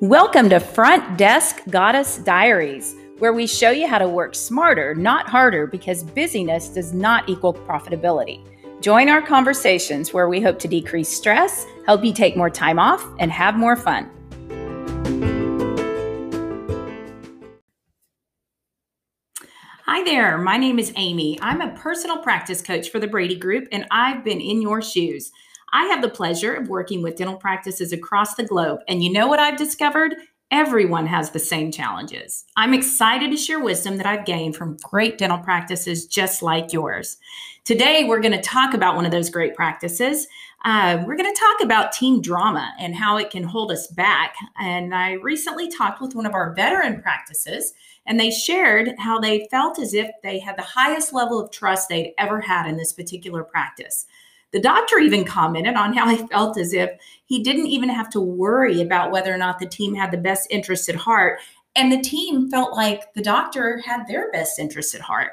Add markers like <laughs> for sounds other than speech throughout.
Welcome to Front Desk Goddess Diaries, where we show you how to work smarter, not harder, because busyness does not equal profitability. Join our conversations where we hope to decrease stress, help you take more time off, and have more fun. Hi there, my name is Amy. I'm a personal practice coach for the Brady Group, and I've been in your shoes. I have the pleasure of working with dental practices across the globe. And you know what I've discovered? Everyone has the same challenges. I'm excited to share wisdom that I've gained from great dental practices just like yours. Today, we're going to talk about one of those great practices. Uh, we're going to talk about team drama and how it can hold us back. And I recently talked with one of our veteran practices, and they shared how they felt as if they had the highest level of trust they'd ever had in this particular practice. The doctor even commented on how he felt as if he didn't even have to worry about whether or not the team had the best interest at heart. And the team felt like the doctor had their best interest at heart.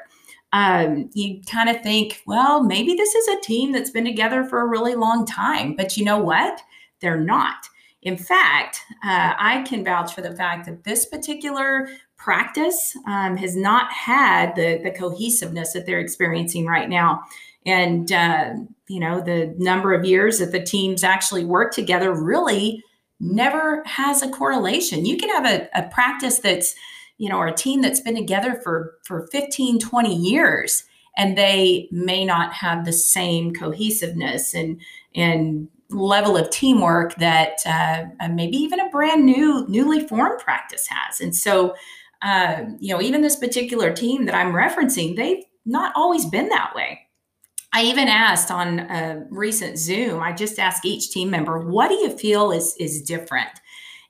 Um, you kind of think, well, maybe this is a team that's been together for a really long time. But you know what? They're not. In fact, uh, I can vouch for the fact that this particular practice um, has not had the, the cohesiveness that they're experiencing right now and uh, you know the number of years that the teams actually work together really never has a correlation. You can have a, a practice that's you know or a team that's been together for for 15 20 years and they may not have the same cohesiveness and and level of teamwork that uh, maybe even a brand new newly formed practice has. And so uh, you know even this particular team that i'm referencing they've not always been that way I even asked on a recent Zoom, I just asked each team member, what do you feel is, is different?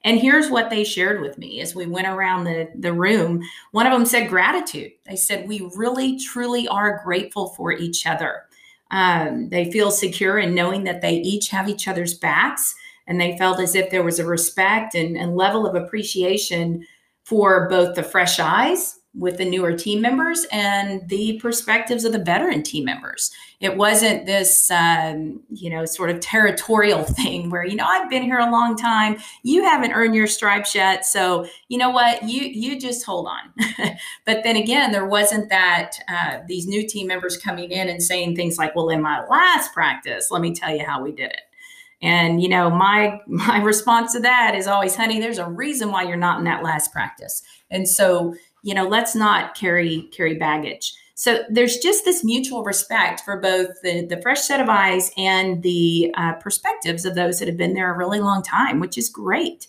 And here's what they shared with me as we went around the, the room. One of them said gratitude. They said, We really, truly are grateful for each other. Um, they feel secure in knowing that they each have each other's backs. And they felt as if there was a respect and, and level of appreciation for both the fresh eyes with the newer team members and the perspectives of the veteran team members. It wasn't this, um, you know, sort of territorial <laughs> thing where, you know, I've been here a long time. You haven't earned your stripes yet. So, you know what, you, you just hold on. <laughs> but then again, there wasn't that, uh, these new team members coming in and saying things like, well, in my last practice, let me tell you how we did it. And you know, my <laughs> my response to that is always, honey, there's a reason why you're not in that last practice. And so you know let's not carry carry baggage. So there's just this mutual respect for both the, the fresh set of eyes and the uh, perspectives of those that have been there a really long time which is great.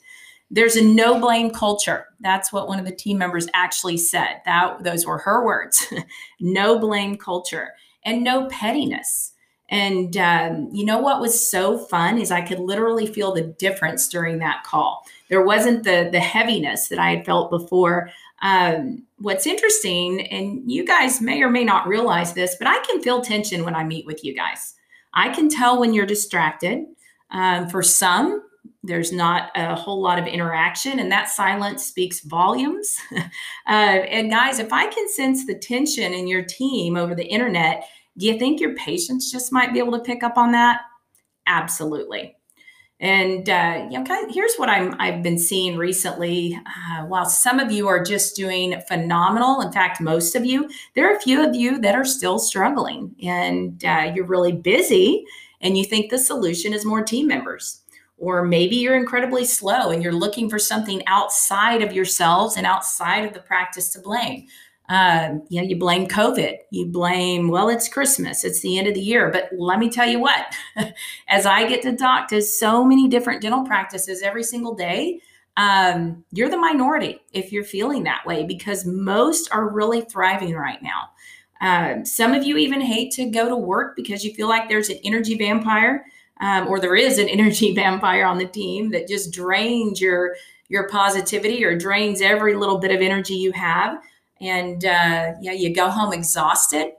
There's a no blame culture. That's what one of the team members actually said. That those were her words. <laughs> No blame culture and no pettiness. And um, you know what was so fun is I could literally feel the difference during that call. There wasn't the the heaviness that I had felt before. Um, what's interesting, and you guys may or may not realize this, but I can feel tension when I meet with you guys. I can tell when you're distracted. Um, for some, there's not a whole lot of interaction, and that silence speaks volumes. <laughs> uh, and guys, if I can sense the tension in your team over the internet, do you think your patients just might be able to pick up on that? Absolutely. And uh, you know, here's what I'm I've been seeing recently. Uh, while some of you are just doing phenomenal, in fact, most of you, there are a few of you that are still struggling, and uh, you're really busy, and you think the solution is more team members, or maybe you're incredibly slow and you're looking for something outside of yourselves and outside of the practice to blame. Um, you know, you blame COVID, you blame, well, it's Christmas, it's the end of the year. But let me tell you what, <laughs> as I get to talk to so many different dental practices every single day, um, you're the minority if you're feeling that way because most are really thriving right now. Um, some of you even hate to go to work because you feel like there's an energy vampire, um, or there is an <laughs> energy vampire on the team that just drains your your positivity or drains every little bit of energy you have and uh, yeah, you go home exhausted.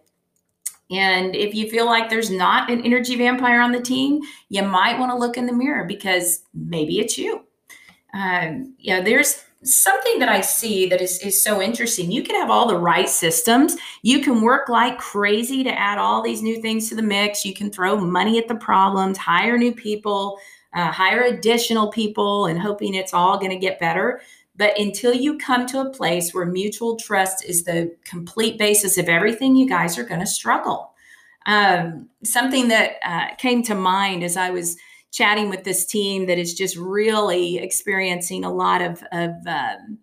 And if you feel like there's not an energy vampire on the team, you might want to look in the mirror because maybe it's you. Um, there's something that I see that is, is so interesting. You can have all the right systems. You can work like crazy to add all these new things to the mix. You can throw money at the problems, hire new people, uh, hire additional people and hoping it's all going to get better. But until you come to a place where mutual trust is the complete basis of everything, you guys are going to struggle. Um, something that uh, came to mind as I was chatting with this team that is just really experiencing a lot of, of um,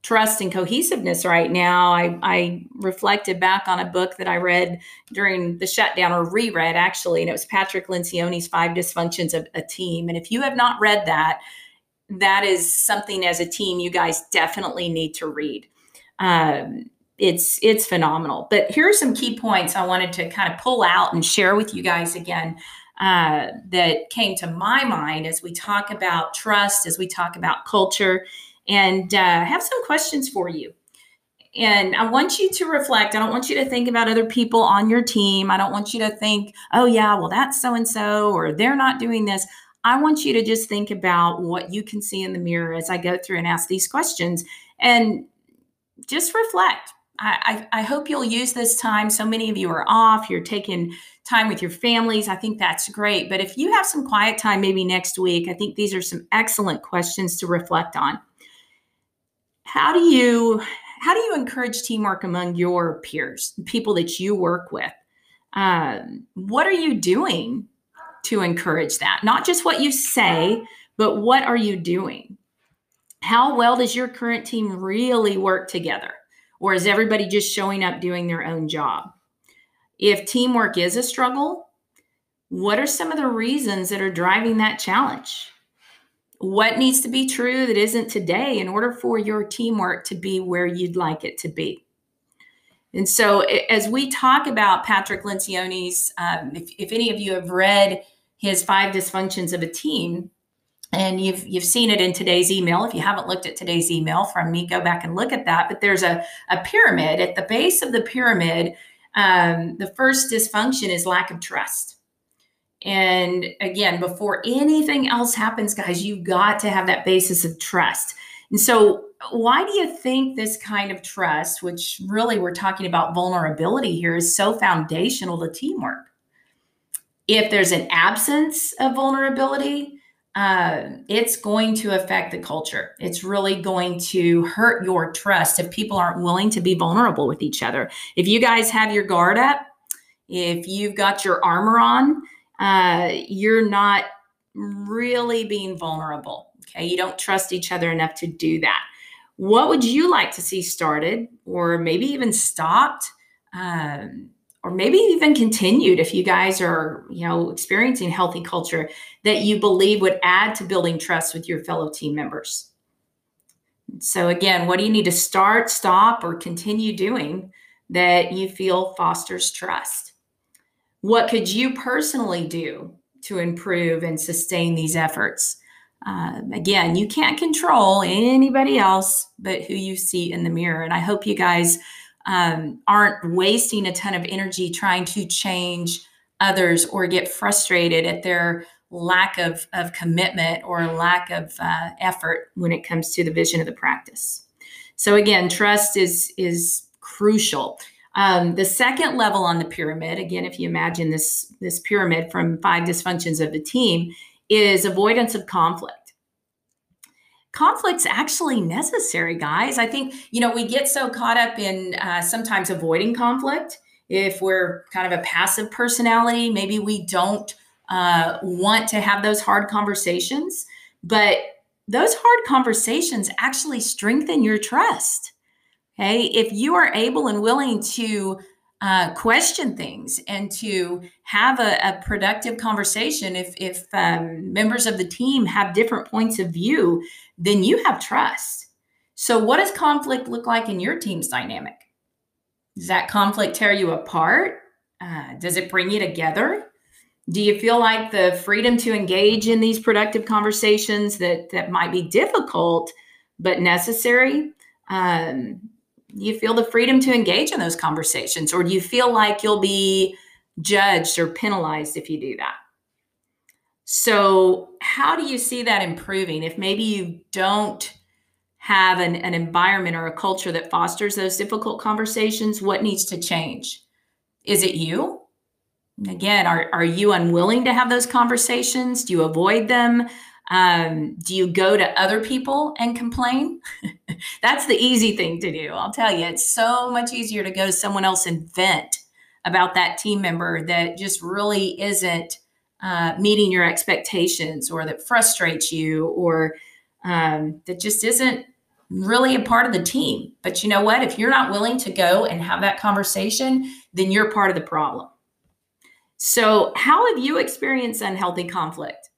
trust and cohesiveness right now. I, I reflected back on a book that I read during the shutdown or reread actually, and it was Patrick Lencioni's Five Dysfunctions of a Team. And if you have not read that, that is something as a team you guys definitely need to read. Um, it's it's phenomenal. But here are some key points I wanted to kind of pull out and share with you guys again uh, that came to my mind as we talk about trust, as we talk about culture, and uh, have some questions for you. And I want you to reflect. I don't want you to think about other people on your team. I don't want you to think, oh, yeah, well, that's so and so, or they're not doing this. I want you to just think about what you can see in the mirror as I go through and ask these questions and just reflect. I, I, I hope you'll use this time. So many of you are off, you're taking time with your families. I think that's great. But if you have some quiet time, maybe next week, I think these are some excellent questions to reflect on. How do you how do you encourage teamwork among your peers, people that you work with? Um, what are you doing to encourage that? Not just what you say, but what are you doing? How well does your current team really work together? Or is everybody just showing up doing their own job? If teamwork is a struggle, what are some of the reasons that are driving that challenge? What needs to be true that isn't today in order for your teamwork to be where you'd like it to be? And so, as we talk about Patrick Lencioni's, um, if, if any of you have read his five dysfunctions of a team, and you've you've seen it in today's email. If you haven't looked at today's email from me, go back and look at that. But there's a, a pyramid. At the base of the pyramid, um, the first dysfunction is lack of trust. And again, before anything else happens, guys, you've got to have that basis of trust. And so, why do you think this kind of trust, which really we're talking about vulnerability here, is so foundational to teamwork? If there's an absence of vulnerability, uh, it's going to affect the culture. It's really going to hurt your trust if people aren't willing to be vulnerable with each other. If you guys have your guard up, if you've got your armor on, uh, you're not really being vulnerable. Okay. You don't trust each other enough to do that. What would you like to see started or maybe even stopped? Um, or maybe even continued if you guys are you know experiencing healthy culture that you believe would add to building trust with your fellow team members so again what do you need to start stop or continue doing that you feel fosters trust what could you personally do to improve and sustain these efforts uh, again you can't control anybody else but who you see in the mirror and i hope you guys um, aren't wasting a ton of energy trying to change others or get frustrated at their lack of, of commitment or lack of uh, effort when it comes to the vision of the practice. So again, trust is is crucial. Um, the second level on the pyramid, again, if you imagine this this pyramid from five dysfunctions of the team, is avoidance of conflict conflict's actually necessary, guys. I think, you know, we get so caught up in uh, sometimes avoiding conflict. If we're kind of a passive personality, maybe we don't uh, want to have those hard conversations. But those hard conversations actually strengthen your trust. Okay. If you are able and willing to uh, question things and to have a, a productive conversation. If, if um, members of the team have different points of view, then you have trust. So, what does conflict look like in your team's dynamic? Does that conflict tear you apart? Uh, does it bring you together? Do you feel like the freedom to engage in these productive conversations that that might be difficult but necessary? Um, you feel the freedom to engage in those conversations or do you feel like you'll be judged or penalized if you do that so how do you see that improving if maybe you don't have an, an environment or a culture that fosters those difficult conversations what needs to change is it you Again, are, are you unwilling to have those conversations? Do you avoid them? Um, do you go to other people and complain? <laughs> That's the easy thing to do. I'll tell you, it's so much easier to go to someone else and vent about that team member that just really isn't uh, meeting your expectations or that frustrates you or um, that just isn't really a part of the team. But you know what? If you're not willing to go and have that conversation, then you're part of the problem. So, how have you experienced unhealthy conflict?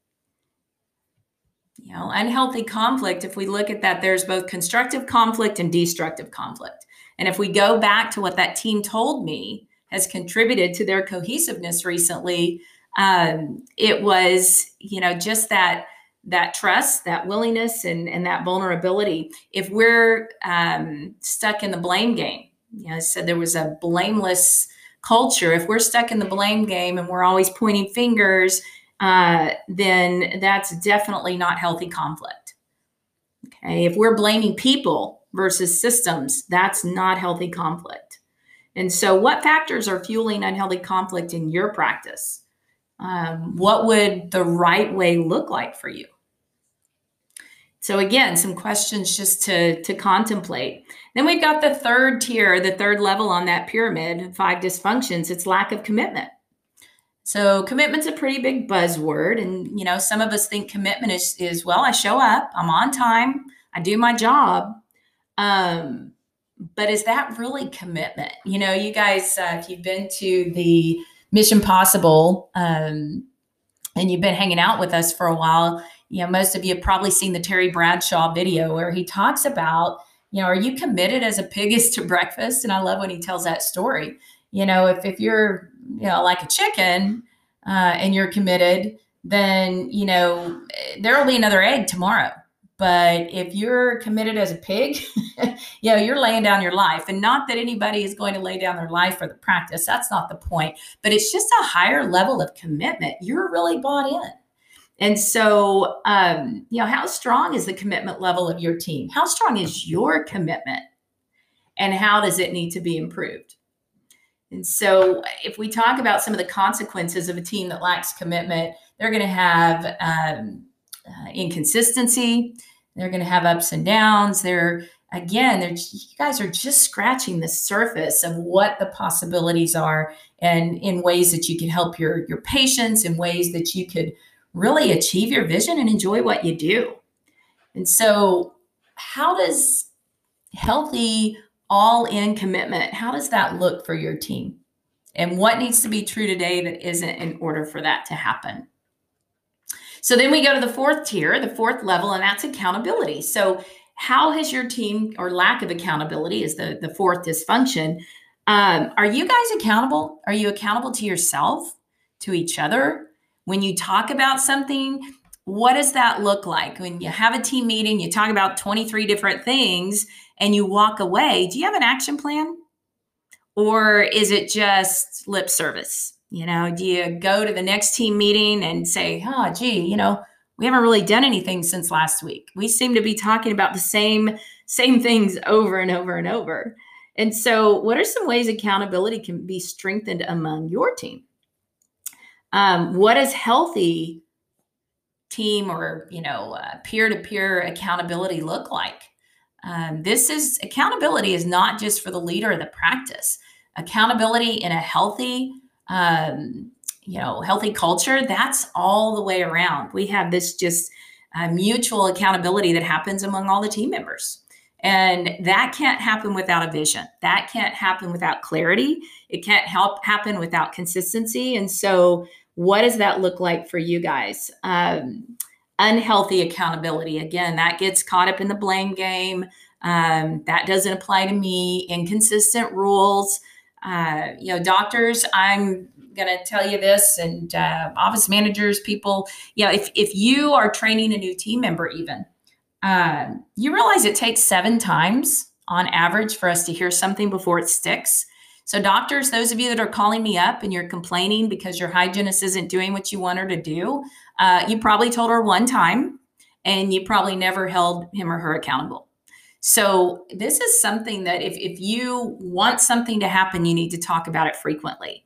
You know, unhealthy conflict, if we look at that, there's both constructive conflict and destructive conflict. And if we go back to what that team told me has contributed to their cohesiveness recently, um, it was, you know, just that that trust, that willingness, and and that vulnerability. If we're um, stuck in the blame game, you know, I said there was a blameless culture. If we're stuck in the blame game and we're always pointing fingers, uh, then that's definitely not healthy conflict. Okay, if we're blaming people versus systems, that's not healthy conflict. And so, what factors are fueling unhealthy conflict in your practice? Um, what would the right way look like for you? So again, some questions just to, to contemplate. Then we've got the third tier, the third level on that pyramid, five dysfunctions. It's lack of commitment. So commitment's a pretty big buzzword. And you know, some of us think commitment is, is well, I show up, I'm on time, I do my job. Um, but is that really commitment? You know, you guys, uh, if you've been to the Mission Possible um, and you've been hanging out with us for a while, you know, most of you have probably seen the Terry Bradshaw video where he talks about, you know, are you committed as a pig is to breakfast? And I love when he tells that story. You know, if, if you're, you know, like a chicken uh, and you're committed, then, you know, there will be another egg tomorrow. But if you're committed as a pig, <laughs> you know, you're laying down your life. And not that anybody is going to lay down their life for the practice. That's not the point. But it's just a higher level of commitment. You're really bought in. And so, um, you know, how strong is the commitment level of your team? How strong is your commitment? And how does it need to be improved? And so, if we talk about some of the consequences of a team that lacks commitment, they're going to have um, uh, inconsistency. They're going to have ups and downs. They're again, they're you guys are just scratching the surface of what the possibilities are, and in ways that you can help your your patients, in ways that you could really achieve your vision and enjoy what you do. And so, how does healthy all in commitment, how does that look for your team? And what needs to be true today that isn't in order for that to happen? So then we go to the fourth tier, the fourth level, and that's accountability. So, how has your team, or lack of accountability, is the, the fourth dysfunction? Um, are you guys accountable? Are you accountable to yourself, to each other, when you talk about something, what does that look like? When you have a team meeting, you talk about 23 different things and you walk away, do you have an action plan? Or is it just lip service? You know, do you go to the next team meeting and say, oh, gee, you know, we haven't really done anything since last week. We seem to be talking about the same same things over and over and over. And so, what are some ways accountability can be strengthened among your team? um, what does healthy team or you know uh, peer-to-peer accountability look like um, this is accountability is not just for the leader of the practice. Accountability in a healthy um, you know healthy culture that's all the way around. We have this just uh, mutual accountability that happens among all the team members. And that can't happen without a vision. That can't happen without clarity. It can't help happen without consistency. And so what does that look like for you guys? Um, unhealthy accountability. Again, that gets caught up in the blame game. Um, that doesn't apply to me. Inconsistent rules. Uh, you know, doctors, I'm going to tell you this, and uh, office managers, people, you know, if, if you are training a new team member, even, um, you realize it takes seven times on average for us to hear something before it sticks. So, doctors, those of you that are calling me up and you're complaining because your hygienist isn't doing what you want her to do, uh, you probably told her one time and you probably never held him or her accountable. So, this is something that if, if you want something to happen, you need to talk about it frequently.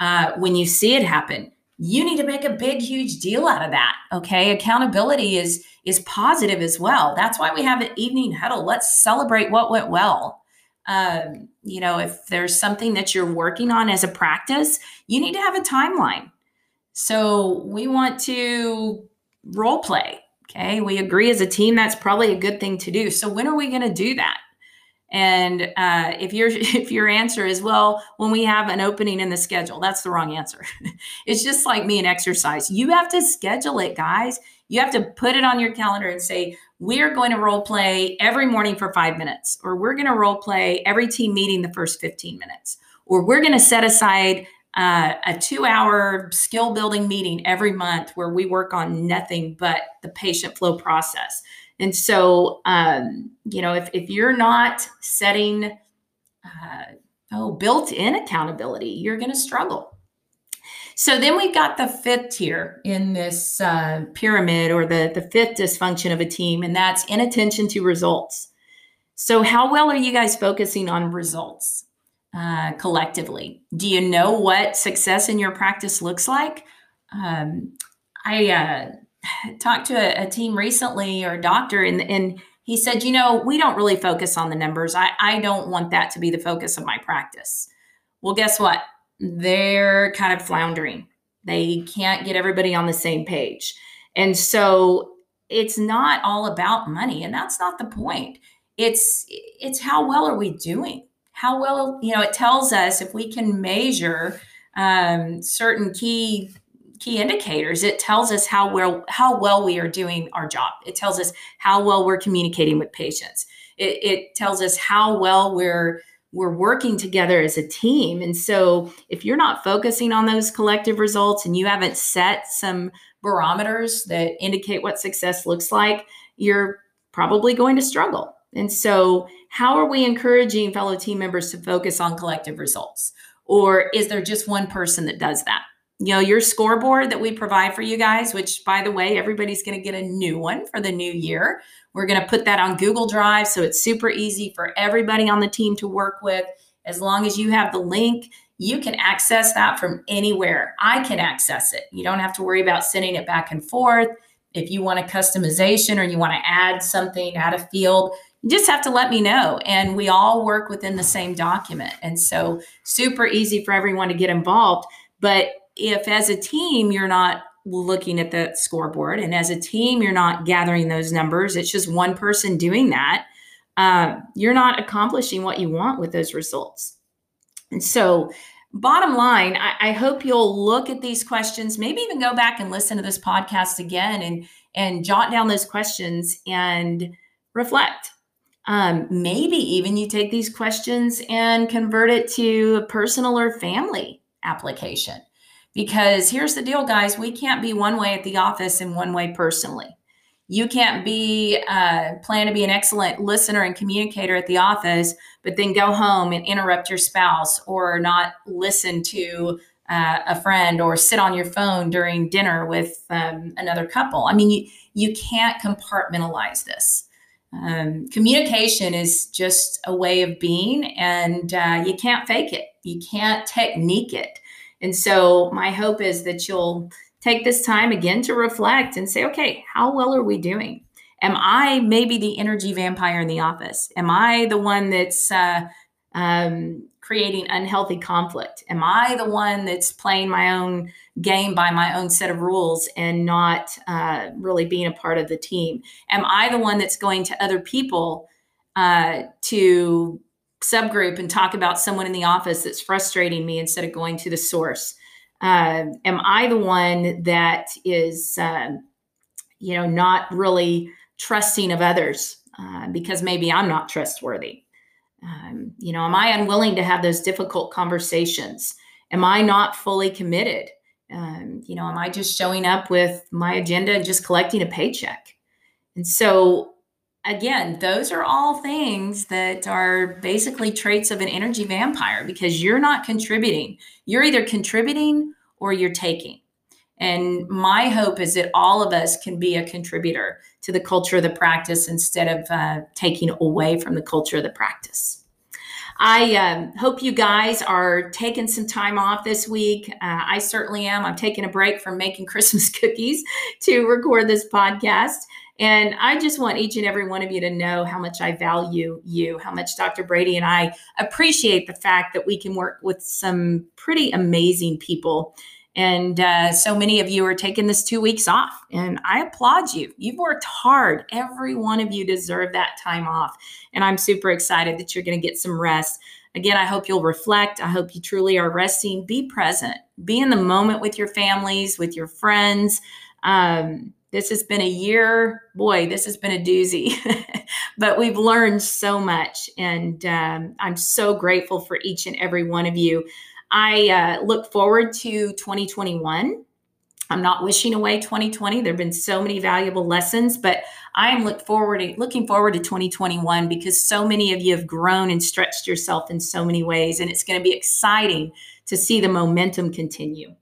uh, when you see it happen, you need to make a big, huge deal out of that. Okay. Accountability is is positive as well. That's why we have an evening huddle. Let's celebrate what went well. Um, you know, if there's something that you're working on as a practice, you need to have a timeline. So we want to role play. Okay. We agree as a team that's probably a good thing to do. So when are we going to do that? And uh, if your <laughs> if your answer is well, when we have an opening in the schedule, that's the wrong answer. <laughs> it's just like me and exercise. You have to schedule it, guys. You have to put it on your calendar and say, we're going to role play every morning for five minutes, or we're going to role play every team meeting the first 15 minutes, or we're going to set aside uh, a two hour skill building meeting every month where we work on nothing but the patient flow process. And so, um, you know, if, if you're not setting, uh, oh, built in accountability, you're going to struggle. So then we've got the fifth tier in this uh, pyramid or the, the fifth dysfunction of a team, and that's inattention to results. So, how well are you guys focusing on results uh, collectively? Do you know what success in your practice looks like? Um, I uh, talked to a, a, team recently or a doctor, and, and he said, You know, we don't really focus on the numbers. I, I don't want that to be the focus of my practice. Well, guess what? they're kind of floundering. They can't get everybody on the same page. And so it's not all about money and that's not the point. It's it's how well are we doing? How well, you know, it tells us if we can measure um, certain key key indicators it tells us how well how well we are doing our job it tells us how well we're communicating with patients it, it tells us how well we're we're working together as a team. And so if you're not focusing on those collective results and you haven't set some barometers that indicate what success looks like, you're probably going to struggle. And so, how are we encouraging fellow team members to focus on collective results? Or is there just one person that does that? You know, your scoreboard that we provide for you guys, which by the way, everybody's going to get a new one for the new year. We're going to put that on Google Drive so it's super easy for everybody on the team to work with. As long as you have the link, you can access that from anywhere. I can access it. You don't have to worry about sending it back and forth. If you want a customization or you want to add something, add a field, you just have to let me know. And we all work within the same document. And so, super easy for everyone to get involved. But if as a team you're not looking at the scoreboard. And as a team, you're not gathering those numbers. It's just one person doing that. Uh, you're not accomplishing what you want with those results. And so, bottom line, I, I, hope you'll look at these questions, maybe even go back and listen to this podcast again and and jot down those questions and reflect. Um, maybe even you take these questions and convert it to a personal or family application. Because here's the deal, guys we can't be one way at the office and one way personally. You can't be, uh, plan to be an excellent listener and communicator at the office, but then go home and interrupt your spouse or not listen to uh, a friend or sit on your phone during dinner with um, another couple. I mean, you, you can't compartmentalize this. Um, communication is just a way of being, and uh, you can't fake it. You can't technique it. And so my hope is that you'll take this time again to reflect and say, okay, how well are we doing? Am I maybe the energy vampire in the office? Am I the one that's uh, um, creating unhealthy conflict? Am I the one that's playing my own game by my own set of rules and not uh, really being a part of the team? Am I the one that's going to other people uh, to subgroup and talk about someone in the office that's frustrating me instead of going to the source? Uh, am I the one that is, uh, you know, not really trusting of others uh, because maybe I'm not trustworthy? Um, you know, am I unwilling to have those difficult conversations? Am I not fully committed? Um, you know, am I just showing up with my agenda and just collecting a paycheck? And so again, those are all things that are basically traits of an energy vampire because you're not contributing. You're either contributing or you're taking. And my hope is that all of us can be a contributor to the culture of the practice instead of uh, taking away from the culture of the practice. I um, hope you guys are taking some time off this week. Uh, I certainly am. I'm taking a break from making <laughs> Christmas cookies to record this podcast. And I just want each and every one of you to know how much I value you, how much Dr. Brady and I appreciate the fact that we can work with some pretty amazing people. And uh, so many of you are taking this two weeks off, and I applaud you. You've worked hard. Every one of you deserve that time off. And I'm super excited that you're going to get some rest. Again, I hope you'll reflect. I hope you truly are resting. Be present, be in the moment with your families, with your friends. Um, this has been a year, boy, this has been a doozy, <laughs> but we've learned so much. And um, I'm so grateful for each and every one of you. I uh, look forward to 2021. I'm not wishing away 2020. There have been so many valuable lessons, but I am look forward looking forward to 2021 because so many of you have grown and stretched yourself in so many ways, and it's going to be exciting to see the momentum continue.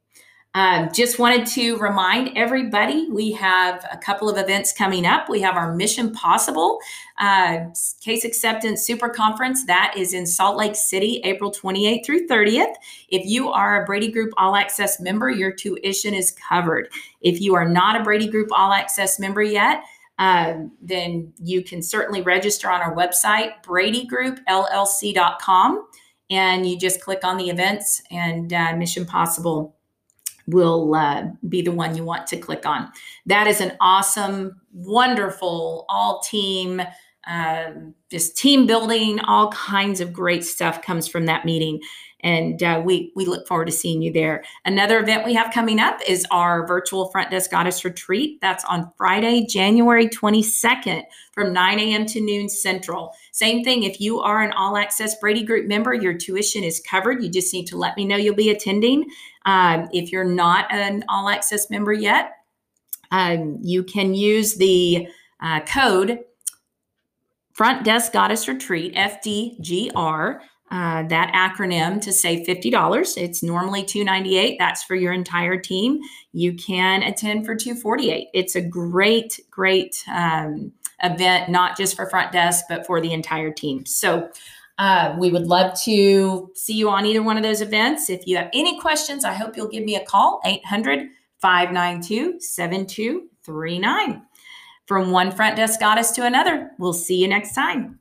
Um, just wanted to remind everybody we have a couple of events coming up. We have our Mission Possible uh, Case Acceptance Super Conference that is in Salt Lake City, April 28th through 30th. If you are a Brady Group All Access member, your tuition is covered. If you are not a Brady Group All Access member yet, uh, then you can certainly register on our website, bradygroupllc.com, and you just click on the events and uh, Mission Possible will uh, be the one you want to click on. That is an awesome, wonderful, all team, um, just team building, all kinds of great stuff comes from that meeting. And uh, we, we look forward to seeing you there. Another event we have coming up is our virtual Front Desk Goddess Retreat. That's on Friday, January 22nd from 9 a.m. to noon Central. Same thing, if you are an All Access Brady Group member, your tuition is covered. You just need to let me know you'll be attending. Um, if you're not an All Access member yet, um, you can use the uh, code Front Desk Goddess Retreat, FDGR uh, that acronym to save $50. It's normally 298. That's for your entire team. You can attend for 248. It's a great, great um, event, not just for front desk, but for the entire team. So uh, we would love to see you on either one of those events. If you have any questions, I hope you'll give me a call, 800 592 7239. From one front desk goddess to another, we'll see you next time.